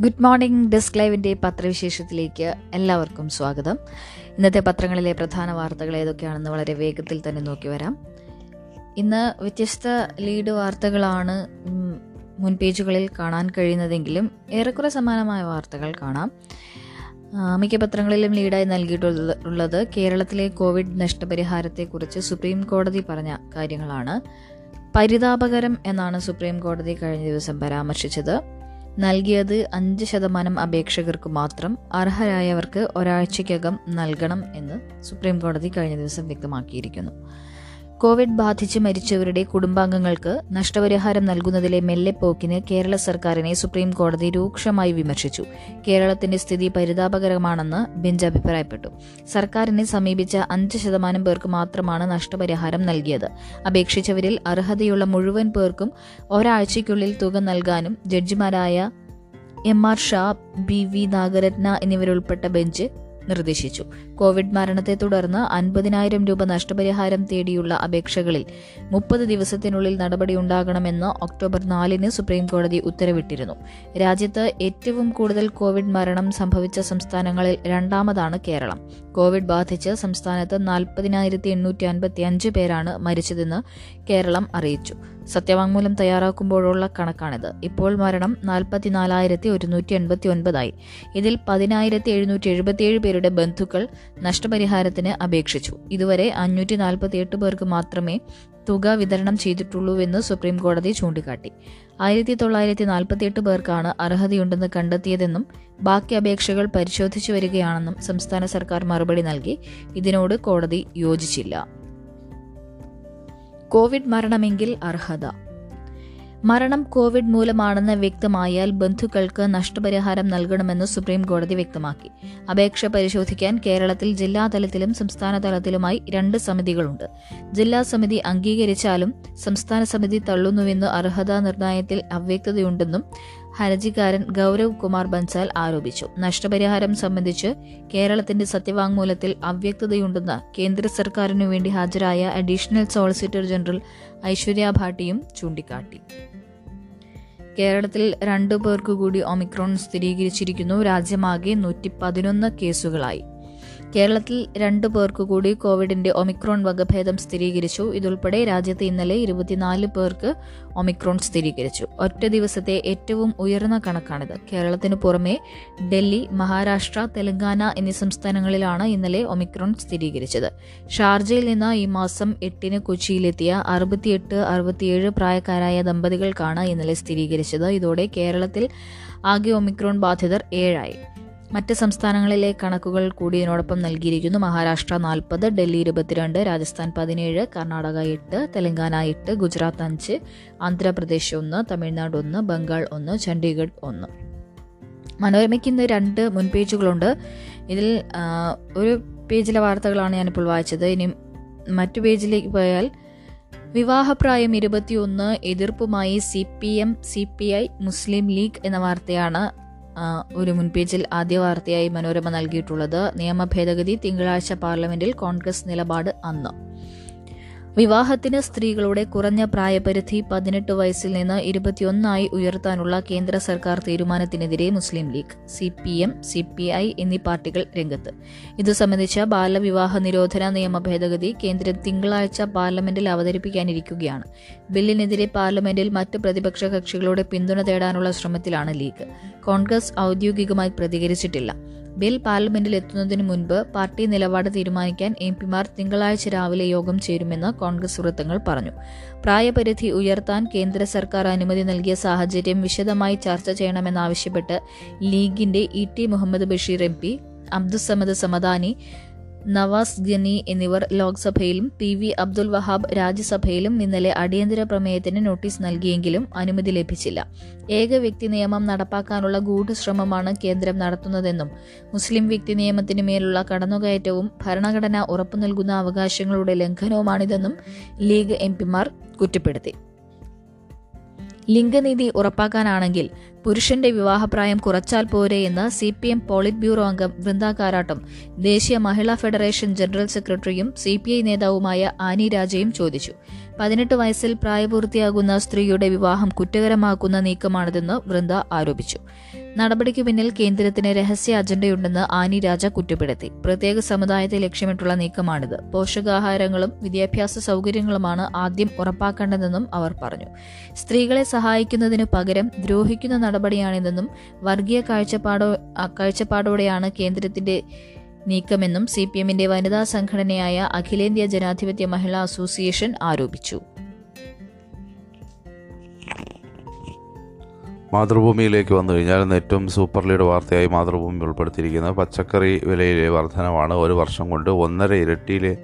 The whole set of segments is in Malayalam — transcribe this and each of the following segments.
ഗുഡ് മോർണിംഗ് ഡെസ്ക് ലൈവിന്റെ പത്രവിശേഷത്തിലേക്ക് എല്ലാവർക്കും സ്വാഗതം. ഇന്നത്തെ പത്രങ്ങളിലെ പ്രധാന വാർത്തകൾ ഏതൊക്കെയാണെന്ന് വളരെ വേഗത്തിൽ തന്നെ നോക്കി വരാം. ഇന്ന് വ്യത്യസ്ത ലീഡ് വാർത്തകളാണ് മുൻ പേജുകളിൽ കാണാൻ കഴിയുന്നതെങ്കിലും ഏറെക്കുറെ സമാനമായ വാർത്തകൾ കാണാം. മിക്ക പത്രങ്ങളിലും ലീഡായി നൽകിയിട്ടുള്ളത് കേരളത്തിലെ കോവിഡ് നഷ്ടപരിഹാരത്തെക്കുറിച്ച് സുപ്രീം കോടതി പറഞ്ഞ കാര്യങ്ങളാണ്. പരിതാപകരം എന്നാണ് സുപ്രീം കോടതി കഴിഞ്ഞ ദിവസം പരാമർശിച്ചത്. നൽകിയത് അഞ്ച് ശതമാനം അപേക്ഷകർക്ക് മാത്രം അർഹരായവർക്ക് ഒരാഴ്ചയ്ക്കകം നൽകണം എന്ന് സുപ്രീം കോടതി കഴിഞ്ഞ ദിവസം വ്യക്തമാക്കിയിരിക്കുന്നു. കോവിഡ് ബാധിച്ച് മരിച്ചവരുടെ കുടുംബാംഗങ്ങൾക്ക് നഷ്ടപരിഹാരം നൽകുന്നതിലെ മെല്ലെപ്പോക്കിന് കേരള സർക്കാരിനെ സുപ്രീം കോടതി രൂക്ഷമായി വിമർശിച്ചു. കേരളത്തിന്റെ സ്ഥിതി പരിതാപകരമാണെന്ന് ബെഞ്ച് അഭിപ്രായപ്പെട്ടു. സർക്കാരിനെ സമീപിച്ച അഞ്ച് ശതമാനം പേർക്ക് മാത്രമാണ് നഷ്ടപരിഹാരം നൽകിയത്. അപേക്ഷിച്ചവരിൽ അർഹതയുള്ള മുഴുവൻ പേർക്കും ഒരാഴ്ചയ്ക്കുള്ളിൽ തുക നൽകാനും ജഡ്ജിമാരായ M R Shah B V Nagarathna എന്നിവരുൾപ്പെട്ട bench നിർദ്ദേശിച്ചു. കോവിഡ് മരണത്തെ തുടർന്ന് അൻപതിനായിരം രൂപ നഷ്ടപരിഹാരം തേടിയുള്ള അപേക്ഷകളിൽ മുപ്പത് ദിവസത്തിനുള്ളിൽ നടപടിയുണ്ടാകണമെന്ന് ഒക്ടോബർ നാലിന് സുപ്രീംകോടതി ഉത്തരവിട്ടിരുന്നു. രാജ്യത്ത് ഏറ്റവും കൂടുതൽ കോവിഡ് മരണം സംഭവിച്ച സംസ്ഥാനങ്ങളിൽ രണ്ടാമതാണ് കേരളം. കോവിഡ് ബാധിച്ച് സംസ്ഥാനത്ത് നാൽപ്പതിനായിരത്തി എണ്ണൂറ്റി അൻപത്തി അഞ്ച് പേരാണ് മരിച്ചതെന്ന് കേരളം അറിയിച്ചു. സത്യവാങ്മൂലം തയ്യാറാക്കുമ്പോഴുള്ള കണക്കാണിത്. ഇപ്പോൾ മരണം നാൽപ്പത്തിനാലായിരത്തി ഒരുന്നൂറ്റി എൺപത്തി ഒൻപതായി ഇതിൽ പതിനായിരത്തി എഴുന്നൂറ്റി എഴുപത്തിയേഴ് പേരുടെ ബന്ധുക്കൾ നഷ്ടപരിഹാരത്തിന് അപേക്ഷിച്ചു. ഇതുവരെ അഞ്ഞൂറ്റി നാൽപ്പത്തി എട്ട് പേർക്ക് മാത്രമേ തുക വിതരണം ചെയ്തിട്ടുള്ളൂവെന്ന് സുപ്രീം കോടതി ചൂണ്ടിക്കാട്ടി. ആയിരത്തി തൊള്ളായിരത്തി നാൽപ്പത്തിയെട്ട് പേർക്കാണ് അർഹതയുണ്ടെന്ന് കണ്ടെത്തിയതെന്നും ബാക്കി അപേക്ഷകൾ പരിശോധിച്ചു വരികയാണെന്നും സംസ്ഥാന സർക്കാർ മറുപടി നൽകി. ഇതിനോട് കോടതി യോജിച്ചില്ല. കോവിഡ് മരണമെങ്കിൽ അർഹത മരണം കോവിഡ് മൂലമാണെന്ന് വ്യക്തമായാൽ ബന്ധുക്കൾക്ക് നഷ്ടപരിഹാരം നൽകണമെന്ന് സുപ്രീം കോടതി വ്യക്തമാക്കി. അപേക്ഷ പരിശോധിക്കാൻ കേരളത്തിൽ ജില്ലാതലത്തിലും സംസ്ഥാന തലത്തിലുമായി രണ്ട് സമിതികളുണ്ട്. ജില്ലാ സമിതി അംഗീകരിച്ചാലും സംസ്ഥാന സമിതി തള്ളുന്നുവെന്ന് അർഹതാ നിർണയത്തിൽ അവ്യക്തതയുണ്ടെന്നും ഹർജിക്കാരൻ ഗൗരവ് കുമാർ ബൻസാൽ ആരോപിച്ചു. നഷ്ടപരിഹാരം സംബന്ധിച്ച് കേരളത്തിന്റെ സത്യവാങ്മൂലത്തിൽ അവ്യക്തതയുണ്ടെന്ന് കേന്ദ്ര സർക്കാരിനു വേണ്ടി ഹാജരായ അഡീഷണൽ സോളിസിറ്റർ ജനറൽ ഐശ്വര്യ ഭാട്ടിയും ചൂണ്ടിക്കാട്ടി. കേരളത്തിൽ രണ്ടു പേർക്കു കൂടി ഒമിക്രോൺ സ്ഥിരീകരിച്ചിരിക്കുന്നു. രാജ്യമാകെ നൂറ്റി പതിനൊന്ന് കേസുകളായി. കേരളത്തിൽ രണ്ടു പേർക്ക് കൂടി കോവിഡിന്റെ ഒമിക്രോൺ വകഭേദം സ്ഥിരീകരിച്ചു. ഇതുൾപ്പെടെ രാജ്യത്ത് ഇന്നലെ ഇരുപത്തിനാല് പേർക്ക് ഒമിക്രോൺ സ്ഥിരീകരിച്ചു. ഒറ്റ ദിവസത്തെ ഏറ്റവും ഉയർന്ന കണക്കാണിത്. കേരളത്തിനു പുറമെ ഡൽഹി മഹാരാഷ്ട്ര തെലങ്കാന എന്നീ സംസ്ഥാനങ്ങളിലാണ് ഇന്നലെ ഒമിക്രോൺ സ്ഥിരീകരിച്ചത്. ഷാർജയിൽ നിന്ന് ഈ മാസം എട്ടിന് കൊച്ചിയിലെത്തിയ അറുപത്തിയെട്ട് അറുപത്തിയേഴ് പ്രായക്കാരായ ദമ്പതികൾക്കാണ് ഇന്നലെ സ്ഥിരീകരിച്ചത്. ഇതോടെ കേരളത്തിൽ ആകെ ഒമിക്രോൺ ബാധിതർ ഏഴായി. മറ്റ് സംസ്ഥാനങ്ങളിലെ കണക്കുകൾ കൂടി ഇതിനോടൊപ്പം നൽകിയിരിക്കുന്നു. മഹാരാഷ്ട്ര നാൽപ്പത് ഡൽഹി ഇരുപത്തിരണ്ട് രാജസ്ഥാൻ പതിനേഴ് കർണാടക എട്ട് തെലങ്കാന എട്ട് ഗുജറാത്ത് അഞ്ച് ആന്ധ്രാപ്രദേശ് ഒന്ന് തമിഴ്നാട് ഒന്ന് ബംഗാൾ ഒന്ന് ചണ്ഡീഗഡ് ഒന്ന്. മനോരമയ്ക്ക് ഇന്ന് രണ്ട് മുൻപേജുകളുണ്ട് ഇതിൽ ഒരു പേജിലെ വാർത്തകളാണ് ഞാനിപ്പോൾ വായിച്ചത്. ഇനി മറ്റു പേജിലേക്ക് പോയാൽ വിവാഹപ്രായം ഇരുപത്തിയൊന്ന് എതിർപ്പുമായി C P M C P I Muslim League എന്ന വാർത്തയാണ് ഒരു മുൻപേജിൽ ആദ്യ വാർത്തയായി മനോരമ നൽകിയിട്ടുള്ളത്. നിയമ ഭേദഗതി തിങ്കളാഴ്ച പാർലമെന്റിൽ കോൺഗ്രസ് നിലപാട് അന്ന്. വിവാഹത്തിന് സ്ത്രീകളുടെ കുറഞ്ഞ പ്രായപരിധി പതിനെട്ട് വയസ്സിൽ നിന്ന് ഇരുപത്തിയൊന്നായി ഉയർത്താനുള്ള കേന്ദ്ര സർക്കാർ തീരുമാനത്തിനെതിരെ Muslim League C P M C P I എന്നീ പാർട്ടികൾ രംഗത്ത്. ഇതു സംബന്ധിച്ച ബാലവിവാഹ നിരോധന നിയമ ഭേദഗതി കേന്ദ്രം തിങ്കളാഴ്ച പാർലമെന്റിൽ അവതരിപ്പിക്കാനിരിക്കുകയാണ്. ബില്ലിനെതിരെ പാർലമെന്റിൽ മറ്റ് പ്രതിപക്ഷ കക്ഷികളുടെ പിന്തുണ തേടാനുള്ള ശ്രമത്തിലാണ് ലീഗ്. കോൺഗ്രസ് ഔദ്യോഗികമായി പ്രതികരിച്ചിട്ടില്ല. ബിൽ പാർലമെന്റിൽ എത്തുന്നതിന് മുൻപ് പാർട്ടി നിലപാട് തീരുമാനിക്കാൻ എം പിമാർ തിങ്കളാഴ്ച രാവിലെ യോഗം ചേരുമെന്ന് കോൺഗ്രസ് വൃത്തങ്ങൾ പറഞ്ഞു. പ്രായപരിധി ഉയർത്താൻ കേന്ദ്ര സർക്കാർ അനുമതി നൽകിയ സാഹചര്യം വിശദമായി ചർച്ച ചെയ്യണമെന്നാവശ്യപ്പെട്ട് ലീഗിന്റെ E T Muhammad Basheer M P Abdussamad Samadani Navas Gani എന്നിവർ ലോക്സഭയിലും പി വി അബ്ദുൽ വഹാബ് രാജ്യസഭയിലും ഇന്നലെ അടിയന്തര പ്രമേയത്തിന് നോട്ടീസ് നൽകിയെങ്കിലും അനുമതി ലഭിച്ചില്ല. ഏക വ്യക്തി നിയമം നടപ്പാക്കാനുള്ള ഗൂഢശ്രമമാണ് കേന്ദ്രം നടത്തുന്നതെന്നും മുസ്ലിം വ്യക്തി നിയമത്തിന് മേലുള്ള കടന്നുകയറ്റവും ഭരണഘടന ഉറപ്പു നൽകുന്ന അവകാശങ്ങളുടെ ലംഘനവുമാണിതെന്നും ലീഗ് എം കുറ്റപ്പെടുത്തി. ലിംഗനീതി ഉറപ്പാക്കാനാണെങ്കിൽ പുരുഷന്റെ വിവാഹപ്രായം കുറച്ചാൽ പോരെ എന്ന് C P M polit bureau അംഗം വൃന്ദ കാരാട്ടും ദേശീയ മഹിളാ ഫെഡറേഷൻ ജനറൽ സെക്രട്ടറിയും സി പി ഐ നേതാവുമായ ആനി രാജയും ചോദിച്ചു. പതിനെട്ട് വയസ്സിൽ പ്രായപൂർത്തിയാകുന്ന സ്ത്രീയുടെ വിവാഹം കുറ്റകരമാക്കുന്ന നീക്കമാണിതെന്ന് വൃന്ദ ആരോപിച്ചു. നടപടിക്ക് പിന്നിൽ കേന്ദ്രത്തിന് രഹസ്യ അജണ്ടയുണ്ടെന്ന് ആനി രാജ കുറ്റപ്പെടുത്തി. പ്രത്യേക സമുദായത്തെ ലക്ഷ്യമിട്ടുള്ള നീക്കമാണിത്. പോഷകാഹാരങ്ങളും വിദ്യാഭ്യാസ സൗകര്യങ്ങളുമാണ് ആദ്യം ഉറപ്പാക്കേണ്ടതെന്നും അവർ പറഞ്ഞു. സ്ത്രീകളെ സഹായിക്കുന്നതിനു പകരം ദ്രോഹിക്കുന്ന നടപടിയാണിതെന്നും വർഗീയ കാഴ്ചപ്പാടോ കാഴ്ചപ്പാടോടെയാണ് കേന്ദ്രത്തിന്റെ നീക്കമെന്നും സി പി എമ്മിന്റെ വനിതാ സംഘടനയായ അഖിലേന്ത്യാ ജനാധിപത്യ മഹിളാ അസോസിയേഷൻ ആരോപിച്ചു. മാതൃഭൂമിയിലേക്ക് വന്നു കഴിഞ്ഞാൽ ഏറ്റവും സൂപ്പർ ലീഡ് വാർത്തയായി മാതൃഭൂമി ഉൾപ്പെടുത്തിയിരിക്കുന്നത്. പച്ചക്കറി വിലയിലെ വർധനമാണ് ഒരു വർഷം കൊണ്ട് ഒന്നര ഇരട്ടിയിലെ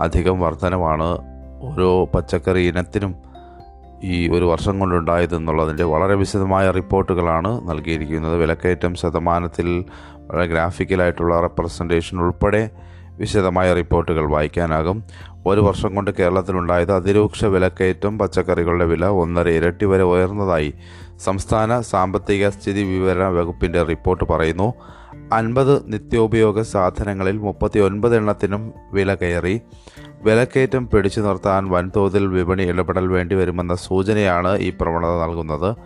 അധികം വർധനമാണ് ഓരോ പച്ചക്കറി ഇനത്തിനും ഈ ഒരു വർഷം കൊണ്ടുണ്ടായതെന്നുള്ളതിന്റെ വളരെ വിശദമായ റിപ്പോർട്ടുകളാണ് നൽകിയിരിക്കുന്നത്. വിലക്കയറ്റം ശതമാനത്തിൽ വളരെ ഗ്രാഫിക്കലായിട്ടുള്ള റെപ്രസെന്റേഷൻ ഉൾപ്പെടെ വിശദമായ റിപ്പോർട്ടുകൾ വായിക്കാനാകും. ഒരു വർഷം കൊണ്ട് കേരളത്തിലുണ്ടായത് അതിരൂക്ഷ വിലക്കയറ്റം പച്ചക്കറികളുടെ വില ഒന്നര ഇരട്ടി വരെ ഉയർന്നതായി സംസ്ഥാന സാമ്പത്തിക സ്ഥിതി വിവര വകുപ്പിന്റെ റിപ്പോർട്ട് പറയുന്നു. അൻപത് നിത്യോപയോഗ സാധനങ്ങളിൽ മുപ്പത്തി ഒൻപത് എണ്ണത്തിനും വില കയറി. വിലക്കയറ്റം പിടിച്ചു നിർത്താൻ വൻതോതിൽ വിപണി ഇടപെടൽ വേണ്ടിവരുമെന്ന സൂചനയാണ് ഈ പ്രവണത നൽകുന്നത്.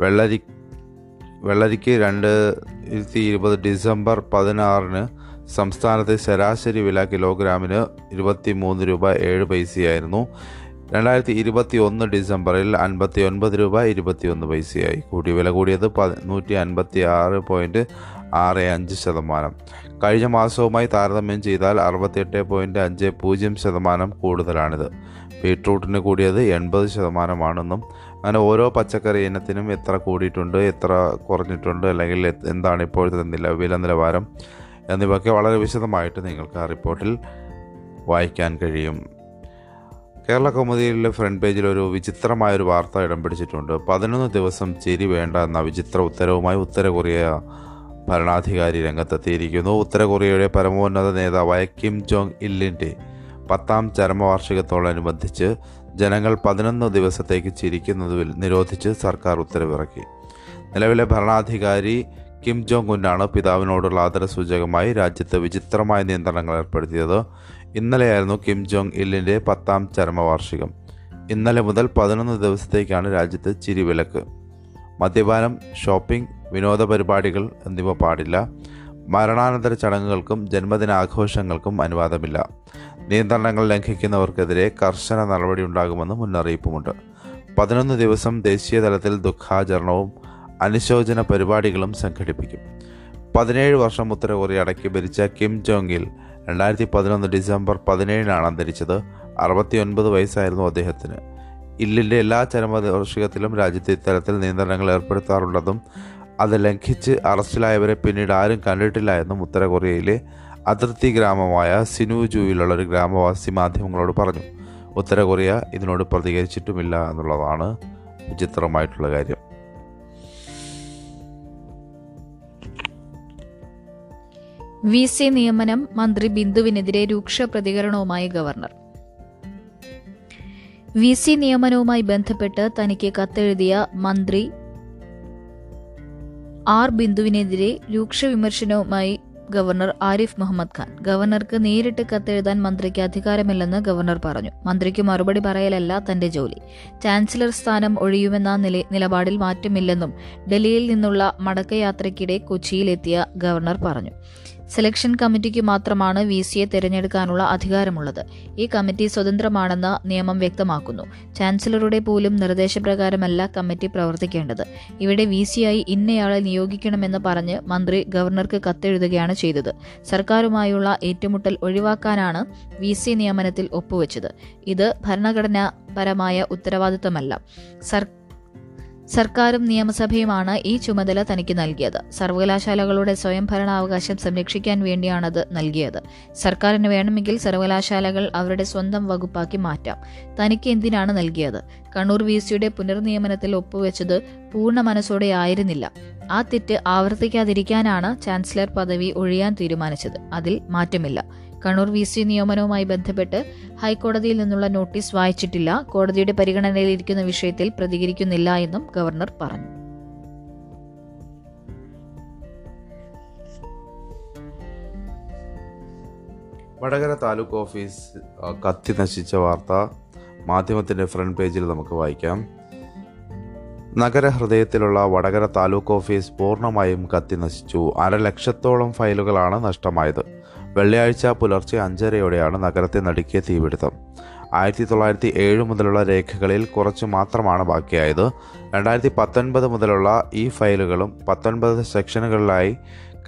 വെള്ളരി വെള്ളരിക്ക് രണ്ടായിരത്തി ഇരുപത് ഡിസംബർ പതിനാറിന് സംസ്ഥാനത്തെ ശരാശരി വില കിലോഗ്രാമിന് ഇരുപത്തി മൂന്ന് രൂപ ഏഴ് പൈസയായിരുന്നു. രണ്ടായിരത്തി ഇരുപത്തി ഒന്ന് ഡിസംബറിൽ അൻപത്തി ഒൻപത് രൂപ ഇരുപത്തിയൊന്ന് പൈസയായി. കൂടി വില കൂടിയത് നൂറ്റി അൻപത്തി ആറ് പോയിന്റ് ആറ് അഞ്ച് ശതമാനം. കഴിഞ്ഞ മാസവുമായി താരതമ്യം ചെയ്താൽ അറുപത്തിയെട്ട് പോയിന്റ് അഞ്ച് പൂജ്യം ശതമാനം കൂടുതലാണിത്. ബീട്രൂട്ടിന് കൂടിയത് എൺപത് ശതമാനമാണെന്നും അങ്ങനെ ഓരോ പച്ചക്കറി ഇനത്തിനും എത്ര കൂടിയിട്ടുണ്ട് എത്ര കുറഞ്ഞിട്ടുണ്ട് അല്ലെങ്കിൽ എന്താണ് ഇപ്പോഴത്തെ നില വില നിലവാരം എന്നിവയൊക്കെ വളരെ വിശദമായിട്ട് നിങ്ങൾക്ക് ആ റിപ്പോർട്ടിൽ വായിക്കാൻ കഴിയും. കേരള കൗമുദിയിലെ ഫ്രണ്ട് പേജിൽ ഒരു വിചിത്രമായൊരു വാർത്ത ഇടം പിടിച്ചിട്ടുണ്ട്. പതിനൊന്ന് ദിവസം ചിരി വേണ്ട എന്ന വിചിത്ര ഉത്തരവുമായി ഉത്തര കൊറിയ ഭരണാധികാരി രംഗത്തെത്തിയിരിക്കുന്നു. ഉത്തര കൊറിയയുടെ പരമോന്നത നേതാവായ കിം ജോങ് ഇല്ലിന്റെ പത്താം ചരമവാർഷികത്തോടനുബന്ധിച്ച് ജനങ്ങൾ പതിനൊന്ന് ദിവസത്തേക്ക് ചിരിക്കുന്നത് നിരോധിച്ച് സർക്കാർ ഉത്തരവിറക്കി. നിലവിലെ ഭരണാധികാരി കിം ജോങ് ഉന്നാണ് പിതാവിനോടുള്ള ആദരസൂചകമായി രാജ്യത്ത് വിചിത്രമായ നിയന്ത്രണങ്ങൾ ഏർപ്പെടുത്തിയത്. ഇന്നലെയായിരുന്നു കിം ജോങ് ഇല്ലിന്റെ പത്താം ചരമവാർഷികം. ഇന്നലെ മുതൽ പതിനൊന്ന് ദിവസത്തേക്കാണ് രാജ്യത്ത് ചിരിവിലക്ക്. മദ്യപാനം ഷോപ്പിംഗ് വിനോദ പരിപാടികൾ എന്നിവ പാടില്ല. മരണാനന്തര ചടങ്ങുകൾക്കും ജന്മദിനാഘോഷങ്ങൾക്കും അനുവാദമില്ല. നിയന്ത്രണങ്ങൾ ലംഘിക്കുന്നവർക്കെതിരെ കർശന നടപടി ഉണ്ടാകുമെന്ന് മുന്നറിയിപ്പുമുണ്ട്. പതിനൊന്ന് ദിവസം ദേശീയ തലത്തിൽ ദുഃഖാചരണവും അനുശോചന പരിപാടികളും സംഘടിപ്പിക്കും. പതിനേഴ് വർഷം ഉത്തര കൊറിയ അടക്കി ഭരിച്ച കിം ജോങ്ങിൽ രണ്ടായിരത്തി പതിനൊന്ന് ഡിസംബർ പതിനേഴിനാണ് അന്തരിച്ചത്. അറുപത്തിയൊൻപത് വയസ്സായിരുന്നു അദ്ദേഹത്തിന്. ഇല്ലിന്റെ എല്ലാ ചരമവാർഷികത്തിലും രാജ്യത്തെ ഇത്തരത്തിൽ നിയന്ത്രണങ്ങൾ ഏർപ്പെടുത്താറുള്ളതും അത് ലംഘിച്ച് അറസ്റ്റിലായവരെ പിന്നീട് ആരും കണ്ടിട്ടില്ല എന്നും ഉത്തര കൊറിയയിലെ അതിർത്തി ഗ്രാമമായ സിനുജുവിലുള്ള ഒരു ഗ്രാമവാസി മാധ്യമങ്ങളോട് പറഞ്ഞു. ഉത്തര കൊറിയ ഇതിനോട് പ്രതികരിച്ചിട്ടുമില്ല എന്നുള്ളതാണ് വിചിത്രമായിട്ടുള്ള കാര്യം. വി സി നിയമനം മന്ത്രി ബിന്ദുവിനെതിരെ രൂക്ഷ പ്രതികരണവുമായി ഗവർണർ. വി സി നിയമനവുമായി ബന്ധപ്പെട്ട് തനിക്ക് കത്തെഴുതിയ മന്ത്രി ആർ ബിന്ദുവിനെതിരെ രൂക്ഷ വിമർശനവുമായി ഗവർണർ ആരിഫ് മുഹമ്മദ് ഖാൻ. ഗവർണർക്ക് നേരിട്ട് കത്തെഴുതാൻ മന്ത്രിക്ക് അധികാരമില്ലെന്ന് ഗവർണർ പറഞ്ഞു. മന്ത്രിക്ക് മറുപടി പറയലല്ല തന്റെ ജോലി. ചാൻസലർ സ്ഥാനം ഒഴിയുമെന്ന നില നിലപാടിൽ മാറ്റമില്ലെന്നും ഡൽഹിയിൽ നിന്നുള്ള മടക്കയാത്രയ്ക്കിടെ കൊച്ചിയിലെത്തിയ ഗവർണർ പറഞ്ഞു. സെലക്ഷൻ കമ്മിറ്റിക്ക് മാത്രമാണ് വി സിയെ തിരഞ്ഞെടുക്കാനുള്ള അധികാരമുള്ളത്. ഈ കമ്മിറ്റി സ്വതന്ത്രമാണെന്ന് നിയമം വ്യക്തമാക്കുന്നു. ചാൻസലറുടെ പോലും നിർദ്ദേശപ്രകാരമല്ല കമ്മിറ്റി പ്രവർത്തിക്കേണ്ടത്. ഇവിടെ വി സിയായി ഇന്നയാളെ നിയോഗിക്കണമെന്ന് പറഞ്ഞ് മന്ത്രി ഗവർണർക്ക് കത്തെഴുതുകയാണ് ചെയ്തത്. സർക്കാരുമായുള്ള ഏറ്റുമുട്ടൽ ഒഴിവാക്കാനാണ് വി സി നിയമനത്തിൽ ഒപ്പുവെച്ചത്. ഇത് ഭരണഘടനാപരമായ ഉത്തരവാദിത്തമല്ല സർ സർക്കാരും നിയമസഭയുമാണ് ഈ ചുമതല തനിക്ക് നൽകിയത്. സർവകലാശാലകളുടെ സ്വയംഭരണാവകാശം സംരക്ഷിക്കാൻ വേണ്ടിയാണത് നൽകിയത്. സർക്കാരിന് വേണമെങ്കിൽ സർവകലാശാലകൾ അവരുടെ സ്വന്തം വകുപ്പാക്കി മാറ്റാം. തനിക്ക് എന്തിനാണ് നൽകിയത്? കണ്ണൂർ വി. സിയുടെ പുനർനിയമനത്തിൽ ഒപ്പുവെച്ചത് പൂർണ മനസ്സോടെ ആയിരുന്നില്ല. ആ തെറ്റ് ആവർത്തിക്കാതിരിക്കാനാണ് ചാൻസലർ പദവി ഒഴിയാൻ തീരുമാനിച്ചത്. അതിൽ മാറ്റമില്ല. കണ്ണൂർ വി സി നിയമനവുമായി ബന്ധപ്പെട്ട് ഹൈക്കോടതിയിൽ നിന്നുള്ള നോട്ടീസ് വായിച്ചിട്ടില്ല. കോടതിയുടെ പരിഗണനയിലിരിക്കുന്ന വിഷയത്തിൽ പ്രതികരിക്കുന്നില്ല എന്നും ഗവർണർ പറഞ്ഞു. വടകര താലൂക്ക് ഓഫീസ് കത്തി നശിച്ച വാർത്ത മാധ്യമത്തിന്റെ ഫ്രണ്ട് പേജിൽ നമുക്ക് വായിക്കാം. നഗരഹൃദയത്തിലുള്ള വടകര താലൂക്ക് ഓഫീസ് പൂർണമായും കത്തി നശിച്ചു. അരലക്ഷത്തോളം ഫയലുകളാണ് നഷ്ടമായത്. വെള്ളിയാഴ്ച പുലർച്ചെ അഞ്ചരയോടെയാണ് നഗരത്തെ നടുക്കിയ തീപിടുത്തം. ആയിരത്തി തൊള്ളായിരത്തി ഏഴ് മുതലുള്ള രേഖകളിൽ കുറച്ച് മാത്രമാണ് ബാക്കിയായത്. രണ്ടായിരത്തി പത്തൊൻപത് മുതലുള്ള ഈ ഫയലുകളും പത്തൊൻപത് സെക്ഷനുകളിലായി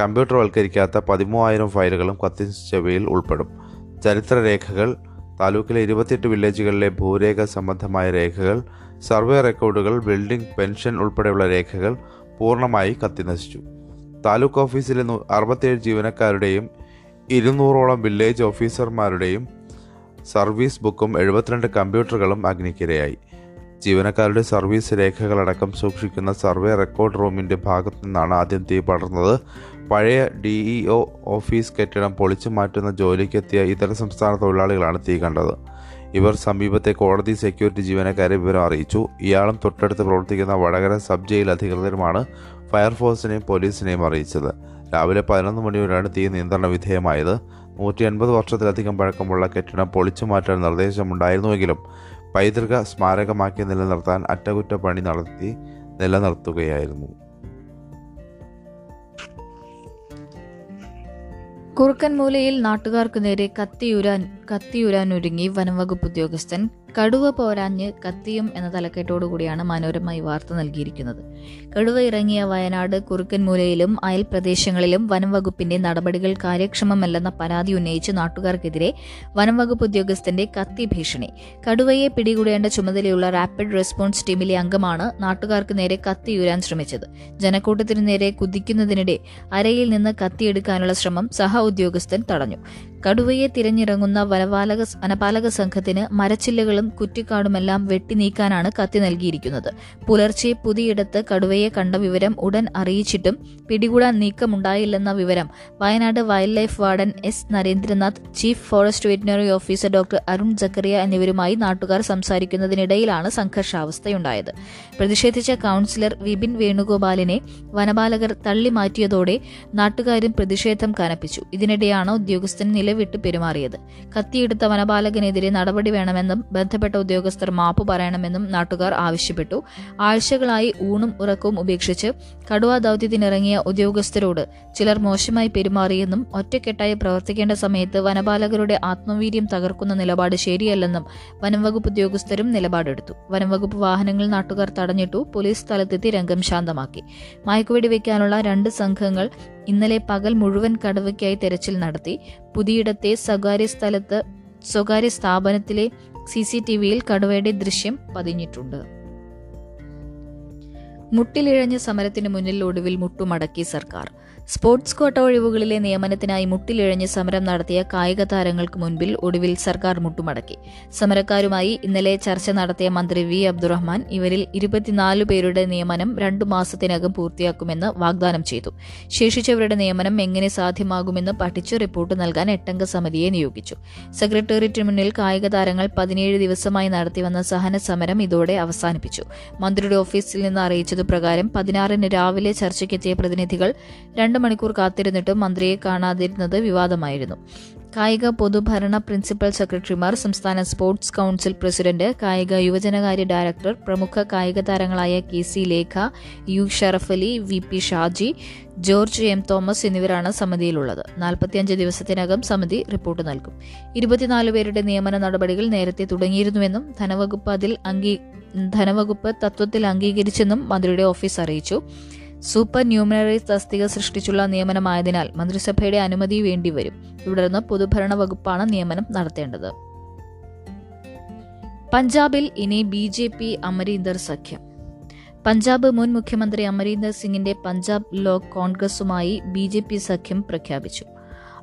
കമ്പ്യൂട്ടർവൽക്കരിക്കാത്ത പതിമൂവായിരം ഫയലുകളും കത്തിച്ചവയിൽ ഉൾപ്പെടും. ചരിത്രരേഖകൾ താലൂക്കിലെ ഇരുപത്തിയെട്ട് വില്ലേജുകളിലെ ഭൂരേഖ സംബന്ധമായ രേഖകൾ സർവേ റെക്കോർഡുകൾ ബിൽഡിംഗ് പെൻഷൻ ഉൾപ്പെടെയുള്ള രേഖകൾ പൂർണമായി കത്തിനശിച്ചു. താലൂക്ക് ഓഫീസിലെ അറുപത്തിയേഴ് ജീവനക്കാരുടെയും ഇരുന്നൂറോളം വില്ലേജ് ഓഫീസർമാരുടെയും സർവീസ് ബുക്കും എഴുപത്തിരണ്ട് കമ്പ്യൂട്ടറുകളും അഗ്നിക്കിരയായി. ജീവനക്കാരുടെ സർവീസ് രേഖകളടക്കം സൂക്ഷിക്കുന്ന സർവേ റെക്കോർഡ് റൂമിന്റെ ഭാഗത്തു നിന്നാണ് ആദ്യം തീ പടർന്നത്. പഴയ ഡി ഒ ഓഫീസ് കെട്ടിടം പൊളിച്ചു മാറ്റുന്ന ജോലിക്കെത്തിയ ഇതര സംസ്ഥാന തൊഴിലാളികളാണ് തീ കണ്ടത്. ഇവർ സമീപത്തെ കോടതി സെക്യൂരിറ്റി ജീവനക്കാരെ വിവരം അറിയിച്ചു. ഇയാളും തൊട്ടടുത്ത് പ്രവർത്തിക്കുന്ന വടകര സബ് ജയിൽ അധികൃതരുമാണ് ഫയർഫോഴ്സിനെയും പോലീസിനെയും അറിയിച്ചത്. രാവിലെ പതിനൊന്ന് മണിയോടെയാണ് തീ നിയന്ത്രണ വിധേയമായത്. നൂറ്റി എൺപത് വർഷത്തിലധികം പഴക്കമുള്ള കെട്ടിടം പൊളിച്ചു മാറ്റാൻ നിർദ്ദേശമുണ്ടായിരുന്നുവെങ്കിലും പൈതൃക സ്മാരകമാക്കി നിലനിർത്താൻ അറ്റകുറ്റപ്പണി നടത്തി നിലനിർത്തുകയായിരുന്നു. കുറുക്കൻമൂലയിൽ നാട്ടുകാർക്കു നേരെ കത്തിയുരാൻ കത്തിയുരാനൊരുങ്ങി വനംവകുപ്പ് ഉദ്യോഗസ്ഥൻ കടുവ പോരാഞ്ഞ് കത്തിയും എന്ന തലക്കെട്ടോടുകൂടിയാണ് മനോരമ ഈ വാർത്ത നൽകിയിരിക്കുന്നത്. കടുവ ഇറങ്ങിയ വയനാട് കുറുക്കൻമൂലയിലും അയൽ പ്രദേശങ്ങളിലും വനംവകുപ്പിന്റെ നടപടികൾ കാര്യക്ഷമമല്ലെന്ന പരാതി ഉന്നയിച്ച് നാട്ടുകാർക്കെതിരെ വനംവകുപ്പ് ഉദ്യോഗസ്ഥന്റെ കത്തി ഭീഷണി. കടുവയെ പിടികൂടേണ്ട ചുമതലയുള്ള റാപ്പിഡ് റെസ്പോൺസ് ടീമിലെ അംഗമാണ് നാട്ടുകാർക്ക് നേരെ കത്തിയുരാൻ ശ്രമിച്ചത്. ജനക്കൂട്ടത്തിനു നേരെ കുതിക്കുന്നതിനിടെ അരയിൽ നിന്ന് കത്തിയെടുക്കാനുള്ള ശ്രമം സഹ ഉദ്യോഗസ്ഥൻ തടഞ്ഞു. കടുവയെ തിരഞ്ഞിറങ്ങുന്ന വനപാലക വനപാലക സംഘത്തിന് മരച്ചില്ലകളും കുറ്റിക്കാടുമെല്ലാം വെട്ടി നീക്കാനാണ് കത്തി നൽകിയിരിക്കുന്നത്. പുലർച്ചെ പുതിയിടത്ത് കടുവയെ കണ്ട വിവരം ഉടൻ അറിയിച്ചിട്ടും പിടികൂടാൻ നീക്കമുണ്ടായില്ലെന്ന വിവരം Wayanad wildlife warden S Narendranath chief forest veterinary officer doctor Arun Zacharia എന്നിവരുമായി നാട്ടുകാർ സംസാരിക്കുന്നതിനിടയിലാണ് സംഘർഷാവസ്ഥയുണ്ടായത്. പ്രതിഷേധിച്ച കൌൺസിലർ വിപിൻ വേണുഗോപാലിനെ വനപാലകർ തള്ളിമാറ്റിയതോടെ നാട്ടുകാരും പ്രതിഷേധം കനപ്പിച്ചു. ഇതിനിടെയാണ് ഉദ്യോഗസ്ഥൻ നിലവിട്ട് പെരുമാറിയത്. കത്തിയെടുത്ത വനപാലകനെതിരെ നടപടി വേണമെന്നും ബന്ധപ്പെട്ട ഉദ്യോഗസ്ഥർ മാപ്പ് പറയണമെന്നും നാട്ടുകാർ ആവശ്യപ്പെട്ടു. ആഴ്ചകളായി ഊണും ഉറക്കവും ഉപേക്ഷിച്ച് കടുവ ദൌത്യത്തിനിറങ്ങിയ ഉദ്യോഗസ്ഥരോട് ചിലർ മോശമായി പെരുമാറിയെന്നും ഒറ്റക്കെട്ടായി പ്രവർത്തിക്കേണ്ട സമയത്ത് വനപാലകരുടെ ആത്മവീര്യം തകർക്കുന്ന നിലപാട് ശരിയല്ലെന്നും വനംവകുപ്പ് ഉദ്യോഗസ്ഥരും നിലപാടെടുത്തു. വനംവകുപ്പ് വാഹനങ്ങൾ നാട്ടുകാർ തടഞ്ഞിട്ടു പോലീസ് സ്ഥലത്തെത്തി രംഗം ശാന്തമാക്കി. മയക്കുവെടി വയ്ക്കാനുള്ള രണ്ട് സംഘങ്ങൾ ഇന്നലെ പകൽ മുഴുവൻ കടവയ്ക്കായി തെരച്ചിൽ നടത്തി. പുതിയിടത്തെ സ്വകാര്യ സ്ഥലത്ത് സ്വകാര്യ സ്ഥാപനത്തിലെ സി സി ടി വിയിൽ കടുവയുടെ ദൃശ്യം പതിഞ്ഞിട്ടുണ്ട്. മുട്ടിലിഴഞ്ഞ സമരത്തിന് മുന്നിൽ ഒടുവിൽ മുട്ടുമടക്കി സർക്കാർ. സ്പോർട്സ് കോട്ട ഒഴിവുകളിലെ നിയമനത്തിനായി മുട്ടിലിഴഞ്ഞ് സമരം നടത്തിയ കായിക താരങ്ങൾക്ക് മുൻപിൽ ഒടുവിൽ സർക്കാർ മുട്ടുമടക്കി. സമരക്കാരുമായി ഇന്നലെ ചർച്ച നടത്തിയ മന്ത്രി വി അബ്ദുറഹ്മാൻ ഇവരിൽ ഇരുപത്തിനാല് പേരുടെ നിയമനം രണ്ടു മാസത്തിനകം പൂർത്തിയാക്കുമെന്ന് വാഗ്ദാനം ചെയ്തു. ശേഷിച്ചവരുടെ നിയമനം എങ്ങനെ സാധ്യമാകുമെന്ന് പഠിച്ച് റിപ്പോർട്ട് നൽകാൻ എട്ടംഗ സമിതിയെ നിയോഗിച്ചു. സെക്രട്ടേറിയറ്റിന് മുന്നിൽ കായിക താരങ്ങൾ പതിനേഴ് ദിവസമായി നടത്തിവന്ന സഹന സമരം ഇതോടെ അവസാനിപ്പിച്ചു. മന്ത്രിയുടെ ഓഫീസിൽ നിന്ന് അറിയിച്ചതുപ്രകാരം പതിനാറിന് രാവിലെ ചർച്ചയ്ക്കെത്തിയ പ്രതിനിധികൾ രണ്ട് മണിക്കൂർ കാത്തിരുന്നിട്ടും മന്ത്രിയെ കാണാതിരുന്നത് വിവാദമായിരുന്നു. കായിക പൊതുഭരണ പ്രിൻസിപ്പൽ സെക്രട്ടറിമാർ സംസ്ഥാന സ്പോർട്സ് കൗൺസിൽ പ്രസിഡന്റ് കായിക യുവജനകാര്യ ഡയറക്ടർ പ്രമുഖ കായിക താരങ്ങളായ K C Lekha U Sharaf Ali V P Shaji George M Thomas എന്നിവരാണ് സമിതിയിലുള്ളത്. നാൽപ്പത്തിയഞ്ച് ദിവസത്തിനകം സമിതി റിപ്പോർട്ട് നൽകും. ഇരുപത്തിനാല് പേരുടെ നിയമന നടപടികൾ നേരത്തെ തുടങ്ങിയിരുന്നുവെന്നും ധനവകുപ്പ് അതിൽ അംഗീ ധനവകുപ്പ് തത്വത്തിൽ അംഗീകരിച്ചെന്നും മന്ത്രിയുടെ ഓഫീസ് അറിയിച്ചു. സൂപ്പർ ന്യൂമിനറി തസ്തിക സൃഷ്ടിച്ചുള്ള നിയമനമായതിനാൽ മന്ത്രിസഭയുടെ അനുമതി വേണ്ടിവരും. തുടർന്ന് പൊതുഭരണ വകുപ്പാണ് നിയമനം നടത്തേണ്ടത്. പഞ്ചാബിൽ ഇനി ബി ജെ പി അമരീന്ദർ സഖ്യം. പഞ്ചാബ് മുൻ മുഖ്യമന്ത്രി അമരീന്ദർ സിംഗിന്റെ പഞ്ചാബ് ലോക് കോൺഗ്രസുമായി ബി ജെ പി സഖ്യം പ്രഖ്യാപിച്ചു.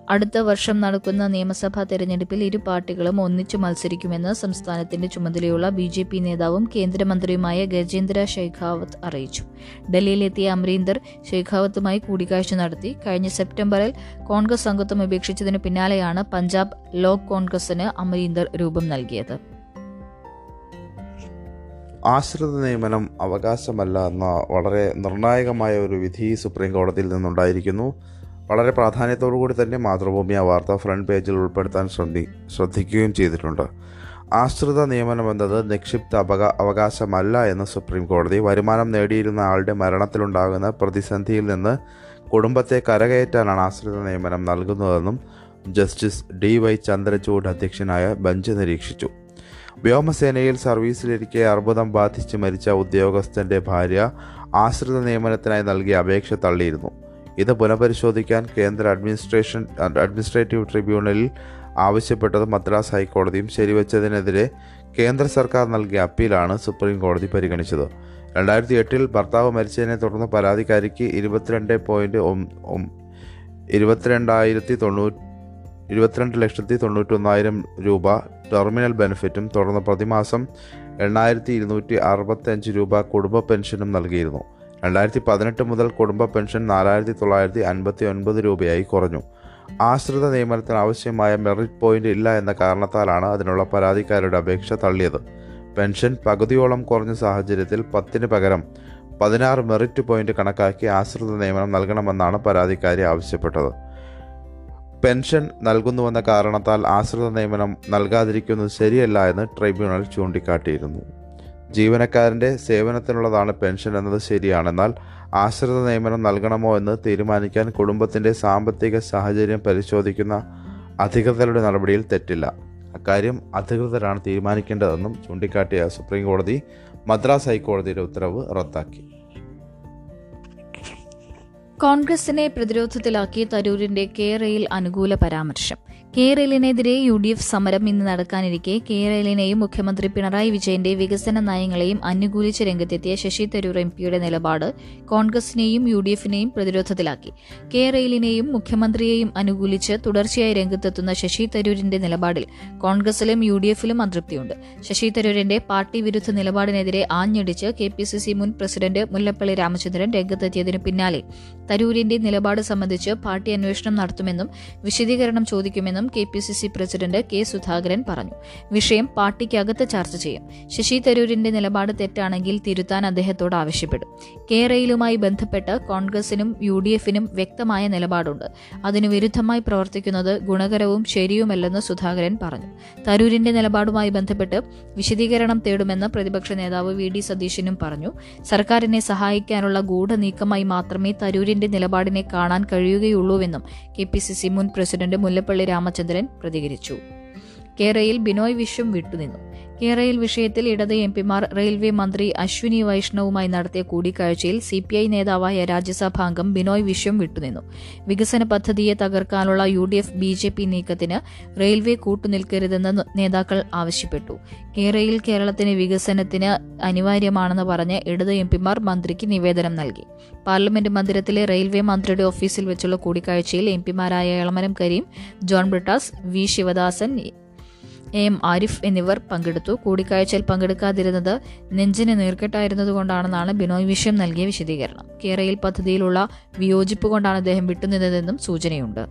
അടുത്ത വർഷം നടക്കുന്ന നിയമസഭാ തെരഞ്ഞെടുപ്പിൽ ഇരു പാർട്ടികളും ഒന്നിച്ചു മത്സരിക്കുമെന്ന് സംസ്ഥാനത്തിന്റെ ചുമതലയുള്ള ബി ജെ പി നേതാവും കേന്ദ്രമന്ത്രിയുമായ ഗജേന്ദ്ര ഷെഖാവത്ത് അറിയിച്ചു. ഡൽഹിയിലെത്തിയ അമരീന്ദർ ഷെഖാവത്തുമായി കൂടിക്കാഴ്ച നടത്തി. കഴിഞ്ഞ സെപ്റ്റംബറിൽ കോൺഗ്രസ് അംഗത്വം ഉപേക്ഷിച്ചതിന് പിന്നാലെയാണ് പഞ്ചാബ് ലോക് കോൺഗ്രസിന് അമരീന്ദർ രൂപം നൽകിയത്. ആശ്രിത നിയമനം അവകാശമല്ല എന്ന വളരെ നിർണായകമായ ഒരു വിധി സുപ്രീം കോടതിയിൽ നിന്നുണ്ടായിരിക്കുന്നു. വളരെ കൂടി തന്നെ മാതൃഭൂമി ആ വാർത്ത ഫ്രണ്ട് പേജിൽ ഉൾപ്പെടുത്താൻ ശ്രദ്ധി ശ്രദ്ധിക്കുകയും ചെയ്തിട്ടുണ്ട്. ആശ്രിത നിയമനം എന്നത് നിക്ഷിപ്ത അപക അവകാശമല്ല എന്ന് സുപ്രീം കോടതി വരുമാനം നേടിയിരുന്ന ആളുടെ മരണത്തിലുണ്ടാകുന്ന പ്രതിസന്ധിയിൽ നിന്ന് കുടുംബത്തെ കരകയറ്റാനാണ് ആശ്രിത നിയമനം നൽകുന്നതെന്നും ജസ്റ്റിസ് ഡി വൈ ചന്ദ്രചൂഡ് അധ്യക്ഷനായ ബെഞ്ച് നിരീക്ഷിച്ചു. വ്യോമസേനയിൽ സർവീസിലിരിക്കെ അർബുദം ബാധിച്ച് മരിച്ച ഉദ്യോഗസ്ഥന്റെ ഭാര്യ ആശ്രിത നിയമനത്തിനായി നൽകിയ അപേക്ഷ തള്ളിയിരുന്നു. ഇത് പുനഃപരിശോധിക്കാൻ കേന്ദ്ര അഡ്മിനിസ്ട്രേഷൻ അഡ്മിനിസ്ട്രേറ്റീവ് ട്രിബ്യൂണലിൽ ആവശ്യപ്പെട്ടത് മദ്രാസ് ഹൈക്കോടതിയും ശരിവച്ചതിനെതിരെ കേന്ദ്ര സർക്കാർ നൽകിയ അപ്പീലാണ് സുപ്രീം കോടതി പരിഗണിച്ചത്. രണ്ടായിരത്തി എട്ടിൽ ഭർത്താവ് മരിച്ചതിനെ തുടർന്ന് പരാതിക്കാരിക്ക് ഇരുപത്തിരണ്ട് പോയിന്റ് ഇരുപത്തിരണ്ടായിരത്തി തൊണ്ണൂറ്റി ഇരുപത്തിരണ്ട് ലക്ഷത്തി തൊണ്ണൂറ്റൊന്നായിരം രൂപ ടെർമിനൽ ബെനിഫിറ്റും തുടർന്ന് പ്രതിമാസം എണ്ണായിരത്തി ഇരുന്നൂറ്റി അറുപത്തഞ്ച് രൂപ കുടുംബ പെൻഷനും നൽകിയിരുന്നു. രണ്ടായിരത്തി പതിനെട്ട് മുതൽ കുടുംബ പെൻഷൻ നാലായിരത്തി തൊള്ളായിരത്തി അൻപത്തി ഒൻപത് രൂപയായി കുറഞ്ഞു. ആശ്രിത നിയമനത്തിന് ആവശ്യമായ മെറിറ്റ് പോയിന്റ് ഇല്ല എന്ന കാരണത്താലാണ് അതിനുള്ള പരാതിക്കാരുടെ അപേക്ഷ തള്ളിയത്. പെൻഷൻ പകുതിയോളം കുറഞ്ഞ സാഹചര്യത്തിൽ പത്തിന് പകരം പതിനാറ് മെറിറ്റ് പോയിന്റ് കണക്കാക്കി ആശ്രിത നിയമനം നൽകണമെന്നാണ് പരാതിക്കാരി ആവശ്യപ്പെട്ടത്. പെൻഷൻ നൽകുന്നുവെന്ന കാരണത്താൽ ആശ്രിത നിയമനം നൽകാതിരിക്കുന്നത് ശരിയല്ല എന്ന് ട്രൈബ്യൂണൽ ചൂണ്ടിക്കാട്ടിയിരുന്നു. ജീവനക്കാരന്റെ സേവനത്തിനുള്ളതാണ് പെൻഷൻ എന്നത് ശരിയാണെന്നാൽ ആശ്രിത നിയമനം നൽകണമോ എന്ന് തീരുമാനിക്കാൻ കുടുംബത്തിന്റെ സാമ്പത്തിക സാഹചര്യം പരിശോധിക്കുന്ന അധികൃതരുടെ നടപടിയിൽ തെറ്റില്ല. അക്കാര്യം അധികൃതരാണ് തീരുമാനിക്കേണ്ടതെന്നും ചൂണ്ടിക്കാട്ടിയ സുപ്രീം കോടതി മദ്രാസ് ഹൈക്കോടതിയുടെ ഉത്തരവ് റദ്ദാക്കി. കോൺഗ്രസിനെ പ്രതിരോധത്തിലാക്കി തരൂരിന്റെ കേരയിൽ അനുകൂല പരാമർശം. കേരളിനെതിരെ യു ഡി എഫ് സമരം ഇന്ന് നടക്കാനിരിക്കെ. കേരളിനെയും മുഖ്യമന്ത്രി പിണറായി വിജയന്റെ വികസന നയങ്ങളെയും അനുകൂലിച്ച് രംഗത്തെത്തിയ ശശി തരൂർ എം പിയുടെ നിലപാട് കോൺഗ്രസിനെയും യു ഡി എഫിനെയും പ്രതിരോധത്തിലാക്കി. കേരളിനെയും മുഖ്യമന്ത്രിയെയും അനുകൂലിച്ച് തുടർച്ചയായി രംഗത്തെത്തുന്ന ശശി തരൂരിന്റെ നിലപാടിൽ കോൺഗ്രസിലും യു ഡി എഫിലും അതൃപ്തിയുണ്ട്. ശശി തരൂരിന്റെ പാർട്ടി വിരുദ്ധ നിലപാടിനെതിരെ ആഞ്ഞടിച്ച് കെ പി സി സി മുൻ പ്രസിഡന്റ് മുല്ലപ്പള്ളി രാമചന്ദ്രൻ രംഗത്തെത്തിയതിനു പിന്നാലെ തരൂരിന്റെ നിലപാട് സംബന്ധിച്ച് പാർട്ടി അന്വേഷണം നടത്തുമെന്നും വിശദീകരണം ചോദിക്കുമെന്നും K P C C president K Sudhakaran പറഞ്ഞു. വിഷയം പാർട്ടിക്കകത്ത് ചർച്ച ചെയ്യും. ശശി തരൂരിന്റെ നിലപാട് തെറ്റാണെങ്കിൽ തിരുത്താൻ അദ്ദേഹത്തോട് ആവശ്യപ്പെടും. കേരളയിലുമായി ബന്ധപ്പെട്ട് കോൺഗ്രസിനും യു ഡി എഫിനും വ്യക്തമായ നിലപാടുണ്ട്. അതിനു വിരുദ്ധമായി പ്രവർത്തിക്കുന്നത് ഗുണകരവും ശരിയുമല്ലെന്ന് സുധാകരൻ പറഞ്ഞു. തരൂരിന്റെ നിലപാടുമായി ബന്ധപ്പെട്ട് വിശദീകരണം തേടുമെന്ന് പ്രതിപക്ഷ നേതാവ് വി ഡി സതീശനും പറഞ്ഞു. സർക്കാരിനെ സഹായിക്കാനുള്ള ഗൂഢനീക്കമായി മാത്രമേ തരൂരിന്റെ നിലപാടിനെ കാണാൻ കഴിയുകയുള്ളൂവെന്നും കെ പി സി സി മുൻ പ്രസിഡന്റ് മുല്ലപ്പള്ളി രാമചന്ദ്രൻ പ്രതികരിച്ചു. കേരയിൽ ബിനോയ് വിശ്വം വിട്ടുനിന്നു. കേരളയിൽ വിഷയത്തിൽ ഇടത് എം പിമാർ റെയിൽവേ മന്ത്രി അശ്വിനി വൈഷ്ണവുമായി നടത്തിയ കൂടിക്കാഴ്ചയിൽ സി പി ഐ നേതാവായ രാജ്യസഭാംഗം ബിനോയ് വിശ്വം വിട്ടുനിന്നു. വികസന പദ്ധതിയെ തകർക്കാനുള്ള U D F B J P നീക്കത്തിന് റെയിൽവേ കൂട്ടുനിൽക്കരുതെന്ന് നേതാക്കൾ ആവശ്യപ്പെട്ടു. കേരയിൽ കേരളത്തിന് വികസനത്തിന് അനിവാര്യമാണെന്ന് പറഞ്ഞ് ഇടത് എം പിമാർ മന്ത്രിക്ക് നിവേദനം നൽകി. പാർലമെന്റ് മന്ദിരത്തിലെ റെയിൽവേ മന്ത്രിയുടെ ഓഫീസിൽ വെച്ചുള്ള കൂടിക്കാഴ്ചയിൽ M പിമാരായ Elamaram Kareem John Brittas V Sivadasan A M Arif എന്നിവർ പങ്കെടുത്തു. കൂടിക്കാഴ്ചയിൽ പങ്കെടുക്കാതിരുന്നത് നെഞ്ചിന് നീർക്കെട്ടായിരുന്നതുകൊണ്ടാണെന്നാണ് ബിനോയ് വിഷയം നൽകിയ വിശദീകരണം. കേരയിൽ പദ്ധതിയിലുള്ള വിയോജിപ്പ് കൊണ്ടാണ് അദ്ദേഹം വിട്ടുനിന്നതെന്നും സൂചനയുണ്ട്.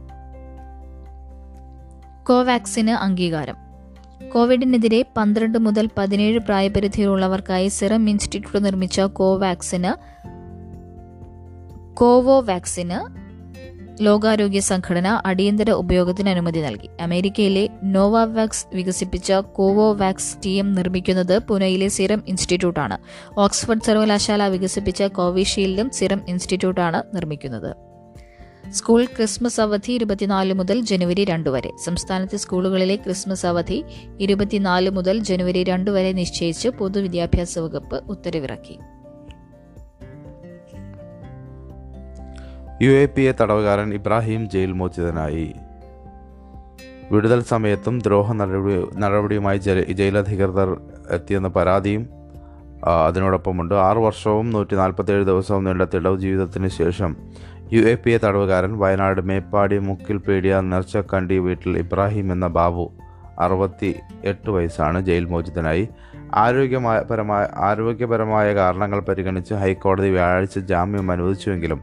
കോവാക്സിന് അംഗീകാരം. കോവിഡിനെതിരെ പന്ത്രണ്ട് മുതൽ പതിനേഴ് പ്രായപരിധിയിലുള്ളവർക്കായി സിറം ഇൻസ്റ്റിറ്റ്യൂട്ട് നിർമ്മിച്ച കോവാക്സിന് കോവോവാക്സിന് ലോകാരോഗ്യ സംഘടന അടിയന്തര ഉപയോഗത്തിന് അനുമതി നൽകി. അമേരിക്കയിലെ നോവാവാക്സ് വികസിപ്പിച്ച കോവോവാക്സ് ടി എം നിർമ്മിക്കുന്നത് പുനെയിലെ സിറം ഇൻസ്റ്റിറ്റ്യൂട്ടാണ്. ഓക്സ്ഫോർഡ് സർവകലാശാല വികസിപ്പിച്ച കോവിഷീൽഡും സിറം ഇൻസ്റ്റിറ്റ്യൂട്ടാണ് നിർമ്മിക്കുന്നത്. സ്കൂൾ ക്രിസ്മസ് അവധി ഇരുപത്തിനാല് മുതൽ ജനുവരി രണ്ട് വരെ. സംസ്ഥാനത്തെ സ്കൂളുകളിലെ ക്രിസ്മസ് അവധി ഇരുപത്തിനാല് മുതൽ ജനുവരി രണ്ട് വരെ നിശ്ചയിച്ച് പൊതുവിദ്യാഭ്യാസ വകുപ്പ് ഉത്തരവിറക്കി. യു എ പി എ തടവുകാരൻ ഇബ്രാഹിം ജയിൽ മോചിതനായി. വിടുതൽ സമയത്തും ദ്രോഹ നടപടി നടപടിയുമായി ജയിൽ ജയിലധികൃതർ എത്തിയെന്ന പരാതിയും അതിനോടൊപ്പമുണ്ട്. ആറു വർഷവും നൂറ്റി നാൽപ്പത്തേഴ് ദിവസവും നീണ്ട തിടവ് ജീവിതത്തിന് ശേഷം യു എ പി എ തടവുകാരൻ വയനാട് മേപ്പാടി മുക്കിൽ പേടിയ നർച്ചക്കണ്ടി വീട്ടിൽ ഇബ്രാഹിം എന്ന ബാബു അറുപത്തി എട്ട് വയസ്സാണ് ജയിൽ മോചിതനായി. ആരോഗ്യമായ പരമായ ആരോഗ്യപരമായ കാരണങ്ങൾ പരിഗണിച്ച് ഹൈക്കോടതി വ്യാഴാഴ്ച ജാമ്യം അനുവദിച്ചുവെങ്കിലും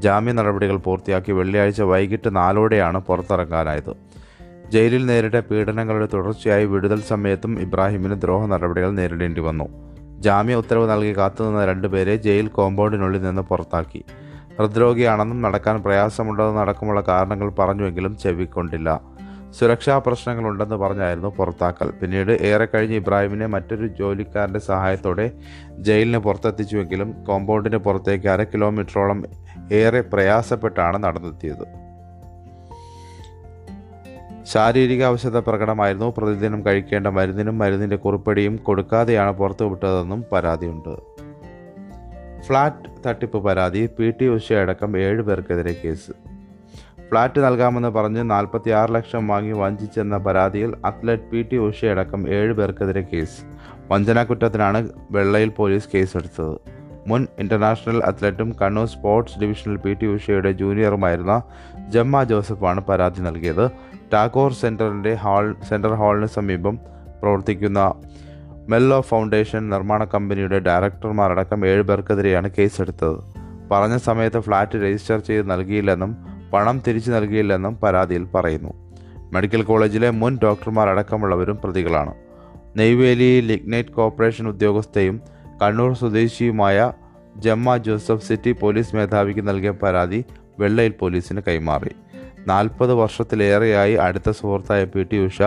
ജാമ്യ നടപടികൾ പൂർത്തിയാക്കി വെള്ളിയാഴ്ച വൈകിട്ട് നാലോടെയാണ് പുറത്തിറങ്ങാനായത്. ജയിലിൽ നേരിട്ട പീഡനങ്ങളുടെ തുടർച്ചയായി വിടുതൽ സമയത്തും ഇബ്രാഹിമിന് ദ്രോഹ നടപടികൾ നേരിടേണ്ടി വന്നു. ജാമ്യ ഉത്തരവ് നൽകി കാത്തുനിന്ന രണ്ടുപേരെ ജയിൽ കോമ്പൗണ്ടിനുള്ളിൽ നിന്ന് പുറത്താക്കി. ഹൃദ്രോഗിയാണെന്നും നടക്കാൻ പ്രയാസമുണ്ടെന്നും അടക്കമുള്ള കാരണങ്ങൾ പറഞ്ഞുവെങ്കിലും ചെവിക്കൊണ്ടില്ല. സുരക്ഷാ പ്രശ്നങ്ങളുണ്ടെന്ന് പറഞ്ഞായിരുന്നു പുറത്താക്കൽ. പിന്നീട് ഏറെ കഴിഞ്ഞ് ഇബ്രാഹിമിനെ മറ്റൊരു ജോലിക്കാരന്റെ സഹായത്തോടെ ജയിലിന് പുറത്തെത്തിച്ചുവെങ്കിലും കോമ്പൗണ്ടിന് പുറത്തേക്ക് അര കിലോമീറ്ററോളം ഏറെ പ്രയാസപ്പെട്ടാണ് നടന്നെത്തിയത്. ശാരീരിക അവശത പ്രകടമായിരുന്നു. പ്രതിദിനം കഴിക്കേണ്ട മരുന്നിനും മരുന്നിന്റെ കുറിപ്പടിയും കൊടുക്കാതെയാണ് പുറത്തുവിട്ടതെന്നും പരാതിയുണ്ട്. ഫ്ളാറ്റ് തട്ടിപ്പ് പരാതി പി ടി ഉഷയടക്കം ഏഴ് പേർക്കെതിരെ കേസ്. ഫ്ളാറ്റ് നൽകാമെന്ന് പറഞ്ഞ് നാൽപ്പത്തി ആറ് ലക്ഷം വാങ്ങി വഞ്ചിച്ചെന്ന പരാതിയിൽ അത്ലറ്റ് പി ടി ഉഷയടക്കം ഏഴ് പേർക്കെതിരെ കേസ്. വഞ്ചനാക്കുറ്റത്തിനാണ് വെള്ളയിൽ പോലീസ് കേസെടുത്തത്. മുൻ international അത്ലറ്റും Kannur sports divisional P T ഉഷയുടെ ജൂനിയറുമായിരുന്ന ജമ്മ ജോസഫാണ് പരാതി നൽകിയത്. ടാഗോർ സെന്ററിന്റെ ഹാൾ സെൻട്രൽ ഹാളിന് സമീപം പ്രവർത്തിക്കുന്ന മെല്ലോ ഫൗണ്ടേഷൻ നിർമ്മാണ കമ്പനിയുടെ ഡയറക്ടർമാരടക്കം ഏഴ് പേർക്കെതിരെയാണ് കേസെടുത്തത്. പറഞ്ഞ സമയത്ത് ഫ്ലാറ്റ് രജിസ്റ്റർ ചെയ്ത് നൽകിയില്ലെന്നും പണം തിരിച്ചു നൽകിയില്ലെന്നും പരാതിയിൽ പറയുന്നു. മെഡിക്കൽ കോളേജിലെ മുൻ ഡോക്ടർമാരടക്കമുള്ളവരും പ്രതികളാണ്. നെയ്വേലി ലിഗ്നൈറ്റ് കോർപ്പറേഷൻ ഉദ്യോഗസ്ഥയും കണ്ണൂർ സ്വദേശിയുമായ ജമ്മ ജോസഫ് സിറ്റി പോലീസ് മേധാവിക്ക് നൽകിയ പരാതി വെള്ളയിൽ പോലീസിന് കൈമാറി. നാൽപ്പത് വർഷത്തിലേറെയായി അടുത്ത സുഹൃത്തായ പി ടി ഉഷ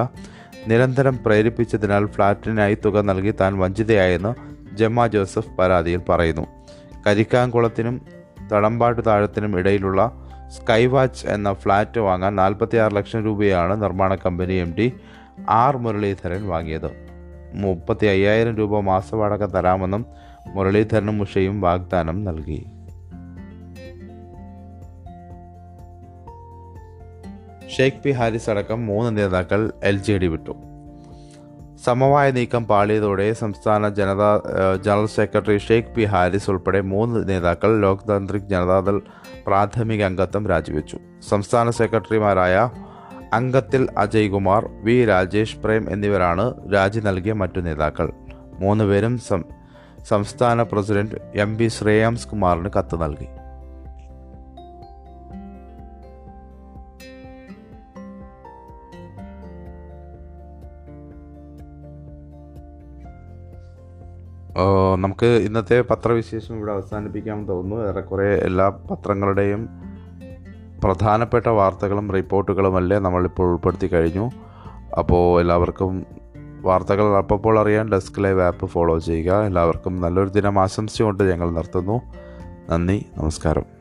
നിരന്തരം പ്രേരിപ്പിച്ചതിനാൽ ഫ്ളാറ്റിനായി തുക നൽകി താൻ വഞ്ചിതയായെന്ന് ജമ്മ ജോസഫ് പരാതിയിൽ പറയുന്നു. കരിക്കാംകുളത്തിനും തടമ്പാട്ട് താഴത്തിനും ഇടയിലുള്ള സ്കൈ വാച്ച് എന്ന ഫ്ലാറ്റ് വാങ്ങാൻ നാൽപ്പത്തിയാറ് ലക്ഷം രൂപയാണ് നിർമ്മാണ company M D R Muraleedharan വാങ്ങിയത്. മുപ്പത്തി അയ്യായിരം രൂപ മാസവാടക തരാമെന്നും മുരളീധരനും ഉഷയും വാഗ്ദാനം നൽകി. ഷെയ്ഖ് പി ഹാരിസ് അടക്കം മൂന്ന് നേതാക്കൾ എൽ ജെ ഡി വിട്ടു. സമവായ നീക്കം പാളിയതോടെ സംസ്ഥാന Janata general secretary Sheikh P Haris ഉൾപ്പെടെ മൂന്ന് നേതാക്കൾ ലോക്താന്ത്രിക് ജനതാദൾ പ്രാഥമിക അംഗത്വം രാജിവെച്ചു. സംസ്ഥാന സെക്രട്ടറിമാരായ അംഗത്തിൽ അജയ് കുമാർ വി. രാജേഷ് പ്രേം എന്നിവരാണ് രാജി നൽകിയ മറ്റു നേതാക്കൾ. മൂന്ന് പേരും സംസ്ഥാന പ്രസിഡന്റ് എം പി ശ്രേയാംസ് കുമാറിന് കത്ത് നൽകി. നമുക്ക് ഇന്നത്തെ പത്രവിശേഷം ഇവിടെ അവസാനിപ്പിക്കാമെന്ന് തോന്നുന്നു. ഏറെക്കുറെ എല്ലാ പത്രങ്ങളുടെയും പ്രധാനപ്പെട്ട വാർത്തകളും റിപ്പോർട്ടുകളുമല്ലേ നമ്മളിപ്പോൾ ഉൾപ്പെടുത്തി കഴിഞ്ഞു. അപ്പോൾ എല്ലാവർക്കും വാർത്തകൾ അപ്പോൾ അറിയാൻ ഡെസ്ക് ലൈവ് ആപ്പ് ഫോളോ ചെയ്യുക. എല്ലാവർക്കും നല്ലൊരു ദിനം ആശംസിച്ചുകൊണ്ട് ഞങ്ങൾ നിർത്തുന്നു. നന്ദി നമസ്കാരം.